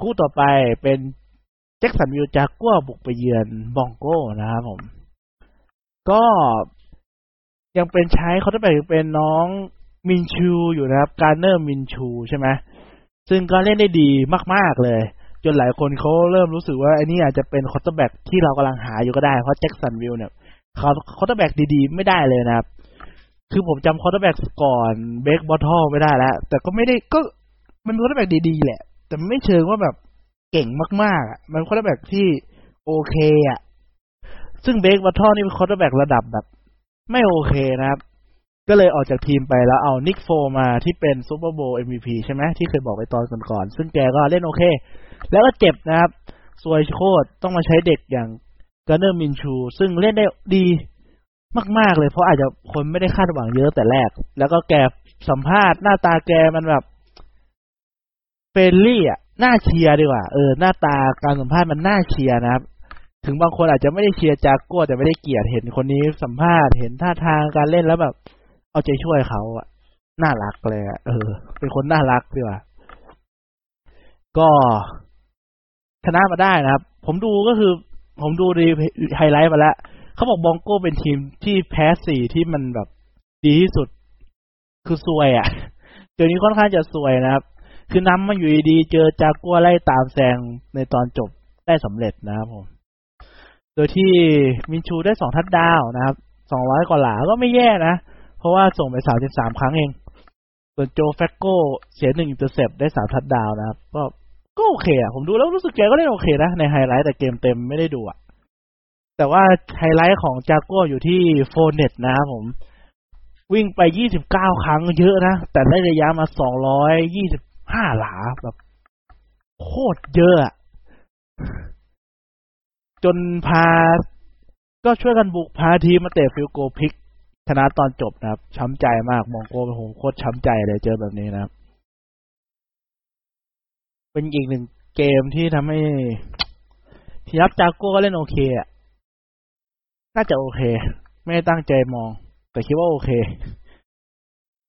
[SPEAKER 1] คู่ต่อไปเป็นแจ็คสันวิลจากกัวบุกไปเยือน Broncos นะครับผม ก็ยังเป็นใช้เขาจะไปเป็นน้อง Minshew อยู่นะครับ Gardner Minshew ใช่ไหมซึ่งก็เล่นได้ดีมาก ๆ เลย จนหลายคนเขาเริ่มรู้สึกว่าไอ้นี่อาจจะเป็น quarterback ที่เรากำลังหาอยู่ก็ได้ เพราะ Jacksonville เนี่ยหา quarterback ดีๆ ไม่ได้เลยนะครับ คือผมจำ quarterback ก่อน Blake Bortles ไม่ได้แล้ว แต่ก็ไม่ได้ก็มัน quarterback ดีๆแหละ แต่ไม่เชิงว่าแบบเก่งมากๆอะมัน quarterback ที่โอเคอะ ซึ่ง Blake Bortles นี่เป็น quarterback ระดับแบบ ไม่โอเคนะครับ ก็เลยออกจากทีมไปแล้วเอา Nick Foles มาที่เป็น Super Bowl MVP ใช่ไหมที่เคยบอกไปตอนก่อนๆซึ่งแกก็เล่นโอเค แล้วก็เจ็บนะครับซวยโคตรต้องมาใช้เด็กอย่างก a เนอร์มินชู ซึ่งเล่นได้ดีมาก ๆ เลยเพราะอาจจะคนไม่ได้คาดหวังเยอะแต่แรก แล้วก็แกสัมภาษณ์หน้าตาแกมันแบบ friendly อะน่าเชียร์ดีกว่า เออ หน้าตาการสัมภาษณ์มันน่าเชียร์นะครับ ถึงบางคนอาจจะไม่ได้เชียร์จากกัวแต่ไม่ได้เกลียดเห็นคนนี้สัมภาษณ์เห็นท่าทางการเล่นแล้วแบบ เอาใจช่วยเขาอะ น่ารักเลยอะเออ เป็นคนน่ารักดีกว่า ก็ชนะมาได้นะครับ ผมดูก็คือ ผมดูดีไฮไลท์มาแล้วเขาบอกบองโก้เป็นทีมที่แพ้สี่ที่มันแบบดีที่สุด คือซวยอะ่ะ เดี๋ยวนี้ค่อนข้างจะซวยนะครับ คือนำมาอยู่ดีเจอจากกัวไล่ตามแซงในตอนจบได้สำเร็จนะครับผม โดยที่มินชูได้สองทัดดาวนะครับสองร้อยกว่าหลาก็ไม่แย่นะ เพราะว่าส่งไปสามสิบสามครั้งเอง ส่วน Joe Flacco เสียหนึ่ง intercept ได้สามทัดดาวนะครับ ก็ก็โอเคอะผมดูแล้วรู้สึกแกก็เล่นโอเคนะ ในไฮไลท์แต่เกมเต็มไม่ได้ดูอะแต่ว่าไฮไลท์ของจากัวอยู่ที่ Fournette นะครับผมวิ่งไปยี่สิบเก้าครั้งเยอะนะ แต่ได้ระยะมา ห้าหลาแบบโคตรเยอะ จนพา ก็ช่วยกันบุกพาทีมมาเตะ field goal พลิก ชนะตอนจบนะครับ ช้ำใจมาก Bronco เป็นผมโคตรช้ำใจเลยเจอแบบนี้นะครับ เป็นอีกหนึ่งเกมที่ทำให้ทีมรับจากโก้ก็เล่นโอเคอะ น่าจะโอเค ไม่ตั้งใจมอง แต่คิดว่าโอเค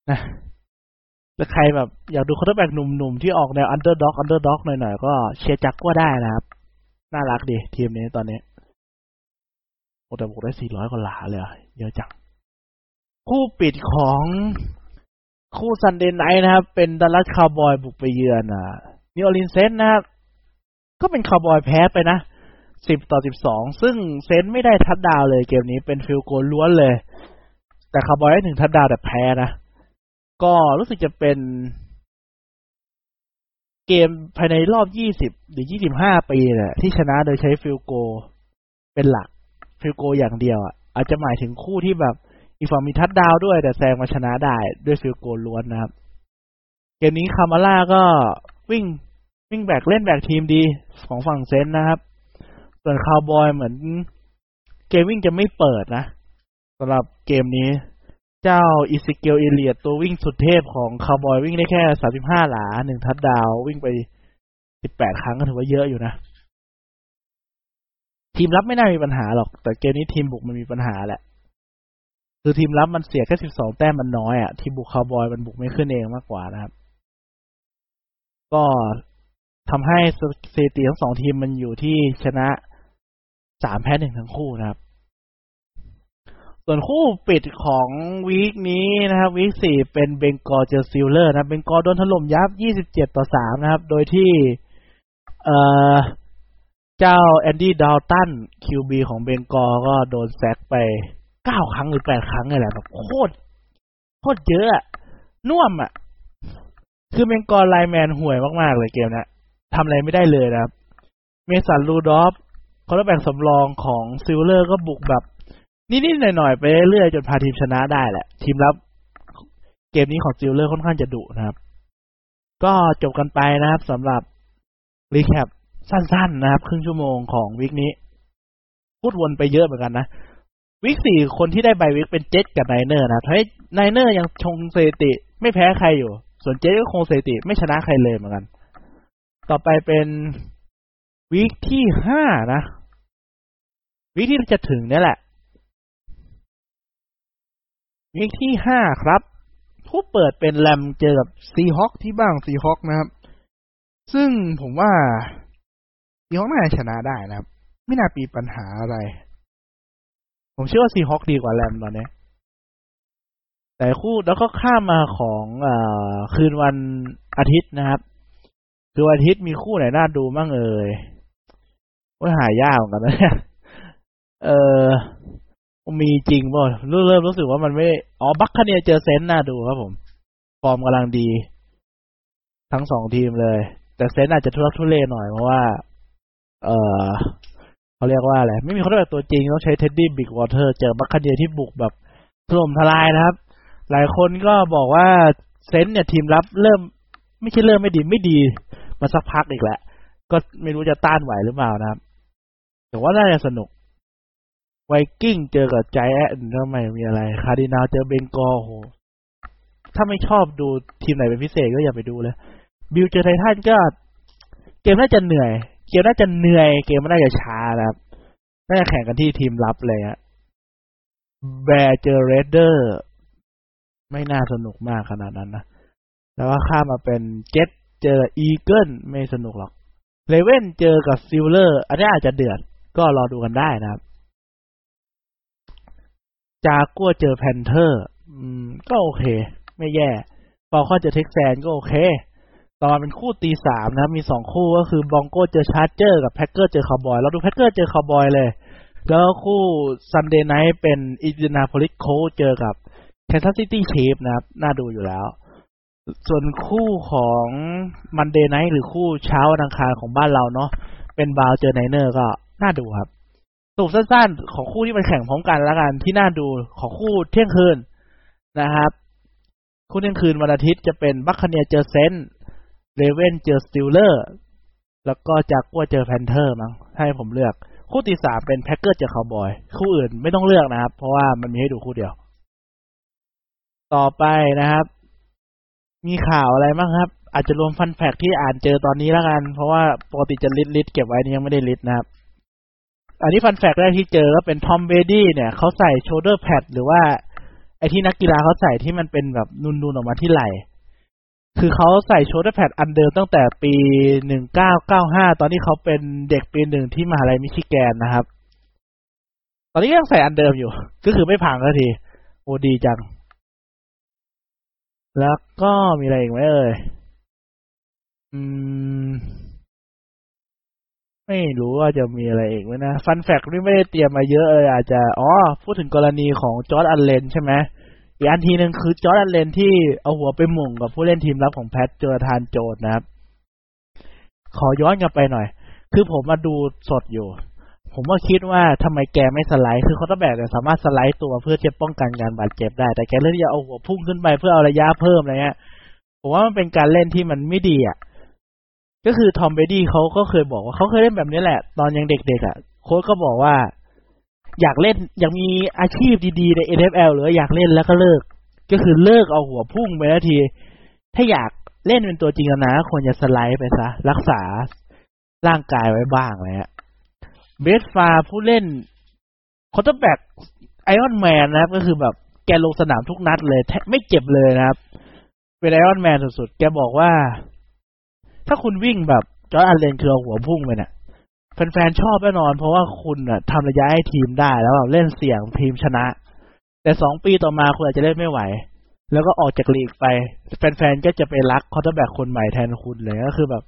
[SPEAKER 1] นะ แล้วใครแบบอยากดู quarterback หนุ่มๆ ที่ออกแนว underdog underdog หน่อยๆ ก็เชียร์ Jag ก็ได้นะครับ น่ารักดี ทีมนี้ตอนนี้โอ้แต่บุกได้สี่ร้อยกว่าหลาเลยเยอะจัง คู่ปิดของคู่ Sunday Night นะครับ เป็น Dallas Cowboy บุกไปเยือนอะ New Orleans Saint นะครับ ก็เป็นคาร์บอยแพ้ไปนะสิบต่อสิบสองซึ่ง Saint ไม่ได้ทัดดาวเลยเกมนี้เป็น field goal ล้วนเลย แต่คาร์บอยได้ถึงทัดดาวแต่แพ้นะ ก็รู้สึกจะเป็นเกมภายในรอบยี่สิบหรือยี่สิบห้าปีแหละที่ชนะโดยใช้ field goal เป็นหลัก field goal อย่างเดียวอะอาจจะหมายถึงคู่ที่แบบอีกฝั่งมีทัดดาวด้วย แต่แซงมาชนะได้ด้วย field goal้วนนะครับ เกมนี้ Kamara ก็วิ่งวิ่งแบกเล่นแบกทีมดีของฝั่ง Saint นะครับ ส่วนคาวบอยเหมือนเกมวิ่งจะไม่เปิดนะสำหรับเกมนี้ เจ้า Ezekiel Elliott ตัววิ่งสุดเทพของคาวบอยวิ่งได้แค่สามสิบห้าหลาหนึ่งทัดดาววิ่งไปสิบแปดครั้งก็ถือว่าเยอะอยู่นะ ทีมรับไม่น่ามีปัญหาหรอก แต่เกมนี้ทีมบุกมันมีปัญหาแหละ คือทีมรับมันเสียแค่สิบสองแต้มมันน้อยอะ่ะ ทีมบุกคาวบอยมันบุกไม่ขึ้นเองมากกว่านะครับ ก็ทำให้สถิติทั้งสองทีมมันอยู่ที่ชนะสามแพ้หนึ่งทั้งคู่นะครับ ส่วนคู่ปิดของ week นี้นะครับ week สี่เป็น Bengal เจอ Steeler นะ Bengal โดนถล่มยับยี่สิบเจ็ดต่อสามนะครับ โดยที่ เอ่อ เจ้า Andy Dalton QB ของ Bengal ก็โดน sack ไปเก้าครั้งหรือแปดครั้งเลยแหละแบบโคตร โคตรเยอะน่วมอะ คือ Bengal lineman ห่วยมาก ๆ เลยเกมนะทำอะไรไม่ได้เลยนะครับ Mason Rudolph quarterback สำรองของ Steeler ก็บุกแบบ นิดๆหน่อยๆไปเรื่อยๆจนพาทีมชนะได้แหละ ทีมรับเกมนี้ของ Steeler ค่อนข้างจะดุนะครับ ก็จบกันไปนะครับสำหรับ recap สั้น ๆ นะครับ ครึ่งชั่วโมงของ week นี้ พูดวนไปเยอะเหมือนกันนะ week สี่คนที่ได้ bye week เป็นเจ็ตกับ Niner นะทำให้ Niner ยังคงสถิติ ไม่แพ้ใครอยู่ ส่วนเจ็ตก็คงสถิติ ไม่ชนะใครเลยเหมือนกัน ต่อไปเป็น week ที่ห้านะ week ที่จะถึงนี่แหละ วิกที่ห้าครับ ผู้เปิดเป็นแรมเจอกับซีฮอคที่บ้างซีฮอคนะครับ ซึ่งผมว่าซีฮอคน่าจะชนะได้นะครับ ไม่น่าปีปัญหาอะไร ผมเชื่อว่าซีฮอคดีกว่าแรมตอนนี้แต่คู่แล้วก็ข้ามมาของอคืนวันอาทิตย์นะครับ คือวันอาทิตย์มีคู่ไหนน่าดูบ้างเอ่ยว่าหายากเหมือนกันนะเนี่ยเออ มีจริงป่ะเริ่มเริ่มรู้สึกว่ามันไม่ อ๋อ Buccaneer เจอ Saint น่าดูครับผม ฟอร์มกำลังดี ทั้งสองทีมเลย แต่ Saint อาจจะทุรักทุเลหน่อยเพราะว่า เออเขาเรียกว่าอะไร ไม่มีคนแบบตัวจริงต้องใช้ Teddy Bridgewater เจอ Buccaneer ที่บุกแบบถล่มทลายนะครับ หลายคนก็บอกว่า Saint เนี่ยทีมรับเริ่ม ไม่ใช่เริ่มไม่ดีไม่ดีมาสักพักอีกแหละก็ไม่รู้จะต้านไหวหรือเปล่านะครับแต่ว่าน่าจะสนุก ไวกิ้งเจอกับใจแอนก็ไม่มีอะไร คาร์ดินาลเจอ Bengal โห ถ้าไม่ชอบดูทีมไหนเป็นพิเศษก็อย่าไปดูเลย บิลเจอไททันก็ เกมน่าจะเหนื่อย เกมน่าจะเหนื่อย เกมน่าจะช้านะครับน่าจะแข่งกันที่ทีมรับเลยฮะ Bear เจอ Raider ไม่น่าสนุกมากขนาดนั้นนะ แล้วก็ข้ามมาเป็นเจ็ตเจอ Eagle ไม่สนุกหรอก Raven เจอกับ Steeler อันนี้อาจจะเดือด ก็รอดูกันได้นะครับ จากัวเจอ Panther อืม ก็โอเค ไม่แย่ Falcon เจอ Texan ก็โอเค ต่อมาเป็นคู่ตีสามนะ มีสองคู่ก็คือ Bronco เจอ Charger กับ Packer เจอคาวบอยเราดู Packer เจอคาวบอยเลย แล้วคู่ Sunday Night เป็น Indianapolis Coltเจอกับ Kansas City Chief นะครับ น่าดูอยู่แล้ว ส่วนคู่ของ Monday Night หรือคู่เช้าวันอังคารของบ้านเราเนาะเป็นบาวเจอ Niner ก็น่าดูครับ สรุปสั้นๆ ของคู่ที่มันแข่งพร้อมกันแล้วกันที่น่าดูของคู่เที่ยงคืนนะครับ คู่เที่ยงคืนวันอาทิตย์จะเป็น Buccaneer เจอ Saint Raven เจอ Steeler แล้วก็จากกัวเจอ Panther มั้งให้ผมเลือก คู่ที่สามเป็นแพ็กเกอร์สเจอคาวบอย คู่อื่นไม่ต้องเลือกนะครับ เพราะว่ามันมีให้ดูคู่เดียว ต่อไปนะครับ มีข่าวอะไรบ้างครับ อาจจะรวม fun fact ที่อ่านเจอตอนนี้แล้วกัน เพราะว่าปกติจะ list list เก็บไว้นี่ยังไม่ได้ list นะครับ อันนี้ fun fact แรกที่เจอก็เป็นทอมเบรดี้เนี่ยเขาใส่ shoulder pad หรือว่า ไอที่นักกีฬาเขาใส่ที่มันเป็นแบบนูนๆออกมาที่ไหล่คือเขาใส่ shoulder pad อันเดิมตั้งแต่ปีหนึ่งเก้าเก้าห้าตอนที่เขาเป็นเด็กปีหนึ่งที่มหาลัยมิชิแกนนะครับ ตอนนี้ยังใส่อันเดิมอยู่ ก็คือไม่พังก็ที โอ้ดีจัง แล้วก็มีอะไรอีกไหมเอ่ย อืม ไม่รู้ว่าจะมีอะไรอีกไหมนะ fun fact นี่ไม่ได้เตรียมมาเยอะเลยอาจจะอ๋อพูดถึงกรณีของจอร์ดอันเลนใช่ไหมอีกอันทีหนึ่งคือจอร์ดอันเลนที่เอาหัวไปหม่งกับผู้เล่นทีมรับของแพทเจอทานโจดนะครับ ขอย้อนกลับไปหน่อย คือผมมาดูสดอยู่ ผมก็คิดว่าทำไมแกไม่สไลด์ คือเขาต้องแบกเนี่ยสามารถสไลด์ตัวเพื่อจะป้องกันการบาดเจ็บได้ แต่แกเลือกที่จะเอาหัวพุ่งขึ้นไปเพื่อเอาระยะเพิ่มอะไรเงี้ย ผมว่ามันเป็นการเล่นที่มันไม่ดีอะ ก็คือทอมเบดี้เขาก็เคยบอกว่าเขาเคยเล่นแบบนี้แหละ ตอนยังเด็กๆอะ โค้ชก็บอกว่า อยากเล่นอยากมีอาชีพดีๆ ใน NFL หรืออยากเล่นแล้วก็เลิก ก็คือเลิกเอาหัวพุ่งไปนาที ถ้าอยากเล่นเป็นตัวจริงนะควรจะสไลด์ไปซะ รักษาร่างกายไว้บ้างเลยฮะเบรตต์ ฟาร์ฟผู้เล่น quarterback iron man นะครับ ก็คือแบบแกลงสนามทุกนัดเลยแทบไม่เจ็บเลยนะครับ เป็น iron man สุดๆ แกบอกว่า ถ้าคุณวิ่งแบบจอร์ดอันเลนคือเอาหัวพุ่งไปเนี่ยแฟนๆชอบแน่นอน เพราะว่าคุณอะทำระยะให้ทีมได้แล้วแบบเล่นเสี่ยงทีมชนะ แต่สองปีต่อมาคุณอาจจะเล่นไม่ไหว แล้วก็ออกจากลีกไป แฟนๆก็จะไปรัก quarterback คนใหม่แทนคุณเลยก็คือแบบ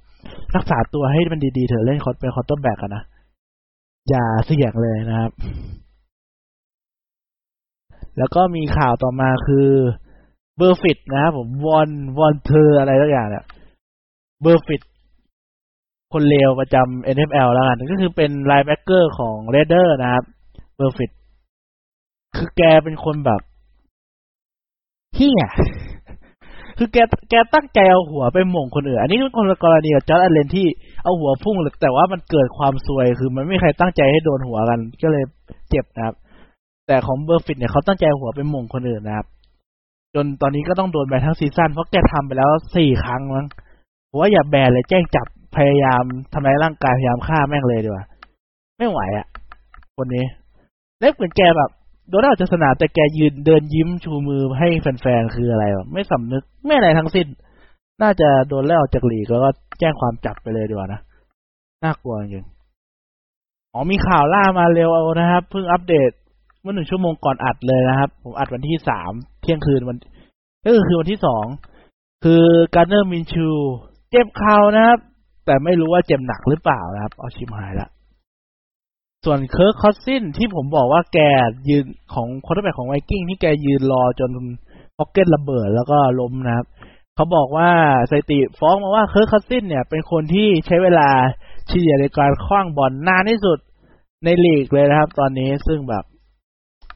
[SPEAKER 1] รักษาตัวให้มันดีๆเถอะเล่น quar เป็น quarterback นะอย่าเสี่ยงเลยนะครับ แล้วก็มีข่าวต่อมาคือเบอร์ฟิตนะครับผมวอนวอนเทซอะไรสักอย่างเนี่ย เบอร์ฟิตคนเลวประจำ NFL แล้วกัน ก็คือเป็น linebacker ของเรเดอร์นะครับ เบอร์ฟิตคือแกเป็นคนแบบเฮียคือแกแกตั้งใจเอาหัวไปหม่งคนอื่น อันนี้เป็นคนละกรณีกับจอร์ดอันเลนที่เอาหัวพุ่งแต่ว่ามันเกิดความซวย คือมันไม่ใครตั้งใจให้โดนหัวกัน ก็เลยเจ็บนะครับ แต่ของเบอร์ฟิตเนี่ยเขาตั้งใจหัวไปหม่งคนอื่นนะครับ จนตอนนี้ก็ต้องโดนแบนทั้งซีซั่นเพราะแกทำไปแล้วสี่ครั้งมั้ง ผมว่าอย่าแบนเลยแจ้งจับพยายามทำร้ายร่างกายพยายามฆ่าแม่งเลยดีกว่าไม่ไหวอะ่ะคนนี้เล็บเหมือนแกแบบโดนออกจากสนามแต่แกยืนเดินยิ้มชูมือให้แฟนๆคืออะไรแบบไม่สำนึกไม่อะไรทั้งสิ้น น่าจะโดนไล่ออกจากหลีกแล้วก็แจ้งความจับไปเลยดีกว่านะน่ากลัวจริงอ๋อมีข่าวล่ามาเร็วนะครับเพิ่งอัปเดตเมื่อหนึ่งชั่วโมงก่อนอัดเลยนะครับ ผมอัดวันที่สามเที่ยงคืนวันก็คือวันที่สองคือการ์ดเนอร์มินชูว์ เจ็บเข่านะครับ แต่ไม่รู้ว่าเจ็บหนักหรือเปล่านะครับ เอาชิมหายละส่วนเคิร์กคัสซินส์ที่ผมบอกว่าแกยืนของ quarterback ของไวกิ้งที่แกยืนรอจน pocket ระเบิดแล้วก็ล้มนะครับเขาบอกว่าสถิติฟ้องมาว่าเคิร์กคัสซินส์เนี่ยเป็นคนที่ใช้เวลาเฉลี่ยในการคว้างบอลนานที่สุดในลีกเลยนะครับ ตอนนี้ซึ่งแบบ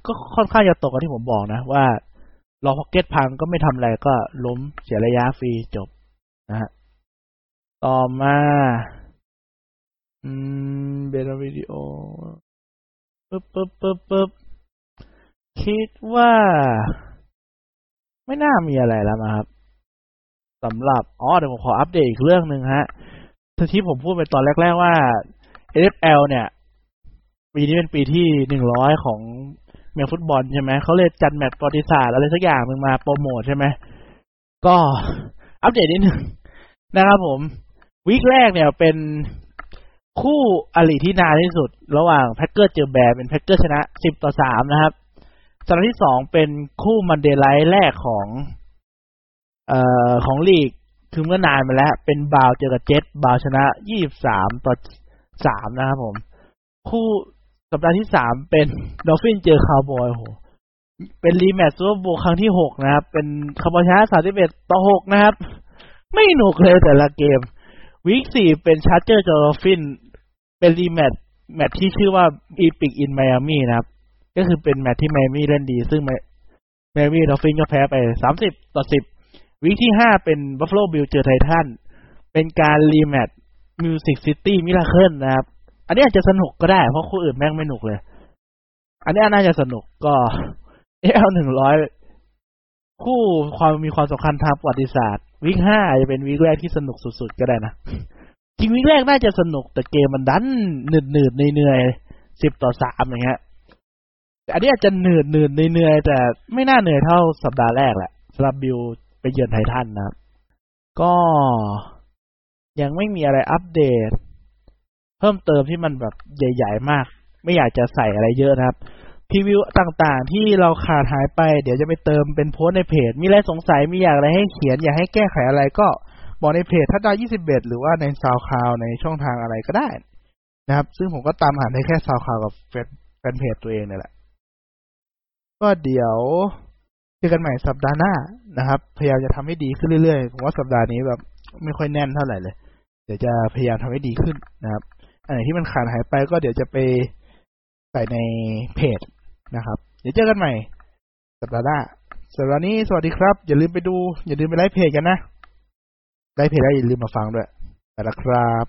[SPEAKER 1] ก็ค่อนข้างจะตกกับที่ผมบอกนะ ว่ารอพ็อกเก็ตพังก็ไม่ทำอะไรก็ล้มเสียระยะฟรีจบนะฮะ ต่อมาเบนวิดีโอปึ๊บปึ๊บปึ๊บปึ๊บคิดว่า ไม่น่ามีอะไรแล้วนะครับสำหรับอ๋อเดี๋ยวผมขออัปเดตอีกเรื่องหนึ่งฮะที่ผมพูดไปตอนแรก ๆ ว่า NFL เนี่ยปีนี้เป็นปีที่หนึ่งร้อยของเมืองฟุตบอลใช่ไหม เขาเลยจัดแมตช์ประวัติศาสตร์อะไรสักอย่างหนึ่งมาโปรโมทใช่ไหม ก็อัปเดตนิดนึงนะครับผม week แรกเนี่ยเป็นคู่อริที่นานที่สุด ระหว่างแพ็กเกอร์เจอแบร์สเป็นแพ็กเกอร์ชนะสิบต่อสามนะครับสัปดาห์ที่สองเป็นคู่ Monday Night แรกของ เอ่อของลีกคือเมื่อนานมาแล้ว เป็นบราวน์เจอกับเจ็ตบราวน์ชนะยี่สิบสามต่อสามนะครับผม คู่สัปดาห์ที่สามเป็นดอลฟินเจอคาวบอยโหเป็น rematch Super Bowl ครั้งที่หกนะครับ เป็นคาวบอยชนะสามสิบเอ็ดต่อหกนะครับ ไม่หนุกเลยแต่ละเกม week สี่เป็นชาร์เจอร์ดอลฟิน เป็น rematchแมตช์ที่ชื่อว่า Epic in Miami นะครับ ก็คือเป็นแมตช์ที่ไมอามี่เล่นดี ซึ่งไมอามี่ดอลฟินก็แพ้ไปสามสิบต่อสิบ week ที่ห้าเป็นบัฟฟาโลบิลเจอไททันเป็นการ rematch Music City Miracle นะครับ อันนี้อาจจะสนุกก็ได้ เพราะคู่อื่นแม่งไม่หนุกเลย อันนี้น่าจะสนุกก็ NFL หนึ่งร้อยคู่ความมีความสำคัญทางประวัติศาสตร์ week ห้าจะเป็น week แรกที่สนุกสุดๆก็ได้นะจริงวีคแรกน่าจะสนุกแต่เกมมันดันหนืดหนืดเหนื่อยๆสิบต่อสามอย่างเงี้ยอันนี้อาจจะหนืดหนืดเหนื่อยๆแต่ไม่น่าเหนื่อยเท่าสัปดาห์แรกแหละสำหรับบิวไปเยือนไททันนะครับ ก็ยังไม่มีอะไรอัปเดต เพิ่มเติมที่มันแบบใหญ่ ๆ มาก ไม่อยากจะใส่อะไรเยอะนะครับ รีวิวต่างๆ ที่เราขาดหายไป เดี๋ยวจะไปเติมเป็นโพสในเพจ มีอะไรสงสัยมีอยากอะไรให้เขียน อยากให้แก้ไขอะไรก็บอกในเพจทัดดาว21 หรือว่าในซาวคลาวในช่องทางอะไรก็ได้นะครับ ซึ่งผมก็ตามหาได้แค่ซาวคลาวกับแฟนเพจตัวเองเนี่ยแหละ ก็เดี๋ยวเจอกันใหม่สัปดาห์หน้านะครับ พยายามจะทำให้ดีขึ้นเรื่อยๆ ผมว่าสัปดาห์นี้แบบไม่ค่อยแน่นเท่าไหร่เลย เดี๋ยวจะพยายามทำให้ดีขึ้นนะครับ อันไหนที่มันขาดหายไปก็เดี๋ยวจะไปใส่ในเพจ นะครับ เดี๋ยวเจอกันใหม่สัปดาห์หน้าสำหรับนี้สวัสดีครับ อย่าลืมไปดู อย่าลืมไปไลค์เพจกันนะไลค์เพจแล้วอย่าลืมมาฟังด้วยแต่ละครับ